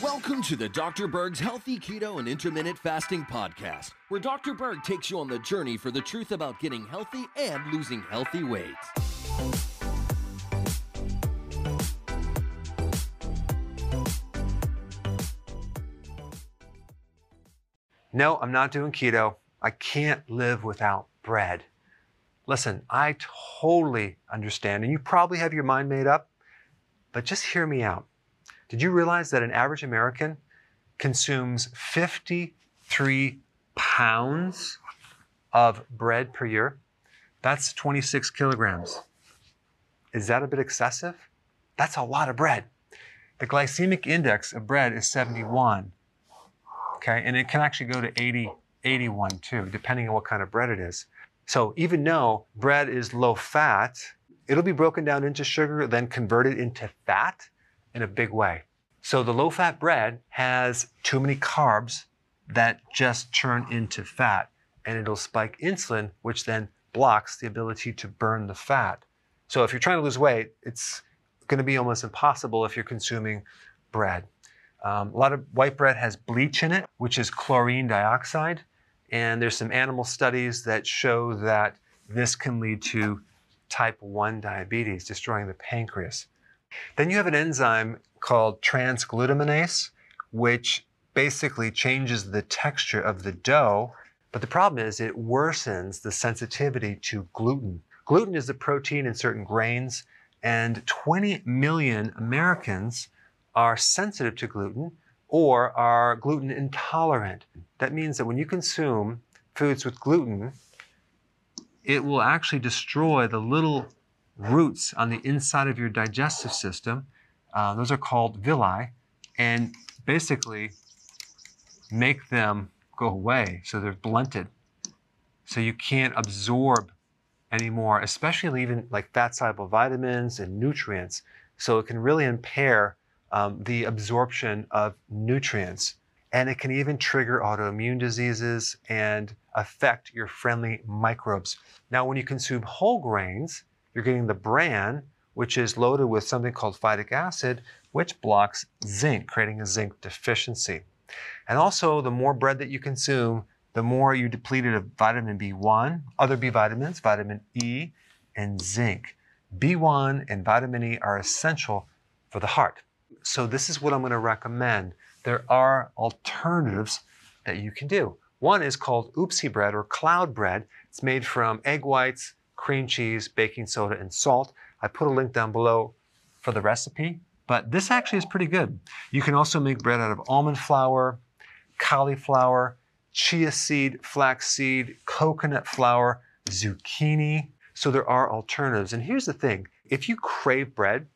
Welcome to the Dr. Berg's Healthy Keto and Intermittent Fasting Podcast, where Dr. Berg takes you on the journey for the truth about getting healthy and losing healthy weight. No, I'm not doing keto. I can't live without bread. Listen, I totally understand, and you probably have your mind made up, but just hear me out. Did you realize that an average American consumes 53 pounds of bread per year? That's 26 kilograms. Is that a bit excessive? That's a lot of bread. The glycemic index of bread is 71 okay? And it can actually go to 80, 81 too, depending on what kind of bread it is. So even though bread is low fat, it'll be broken down into sugar, then converted into fat in a big way. So the low fat bread has too many carbs that just turn into fat and it'll spike insulin, which then blocks the ability to burn the fat. So if you're trying to lose weight, it's going to be almost impossible if you're consuming bread. Um, a lot of white bread has bleach in it, which is chlorine dioxide. And there's some animal studies that show that this can lead to type 1 diabetes, destroying the pancreas. Then you have an enzyme called transglutaminase, which basically changes the texture of the dough. But the problem is it worsens the sensitivity to gluten. Gluten is the protein in certain grains, and 20 million Americans are sensitive to gluten or are gluten intolerant. That means that when you consume foods with gluten, it will actually destroy the little roots on the inside of your digestive system. Uh, those are called villi, and basically make them go away. So they're blunted. So you can't absorb anymore, especially even like fat soluble vitamins and nutrients. So it can really impair um, the absorption of nutrients. And it can even trigger autoimmune diseases and affect your friendly microbes. Now, when you consume whole grains, you're getting the bran, which is loaded with something called phytic acid, which blocks zinc, creating a zinc deficiency. And also, the more bread that you consume, the more you depleted of vitamin B1, other B vitamins, vitamin E, and zinc. B1 and vitamin E are essential for the heart. So this is what I'm going to recommend. There are alternatives that you can do. One is called oopsie bread or cloud bread. It's made from egg whites, cream cheese, baking soda, and salt. I put a link down below for the recipe, but this actually is pretty good. You can also make bread out of almond flour, cauliflower, chia seed, flax seed, coconut flour, zucchini. So there are alternatives. And here's the thing if you crave bread,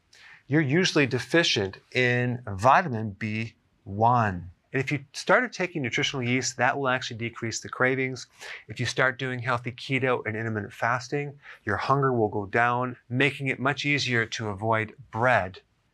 you're usually deficient in vitamin B1. And if you started taking nutritional yeast, that will actually decrease the cravings. If you start doing healthy keto and intermittent fasting, your hunger will go down, making it much easier to avoid bread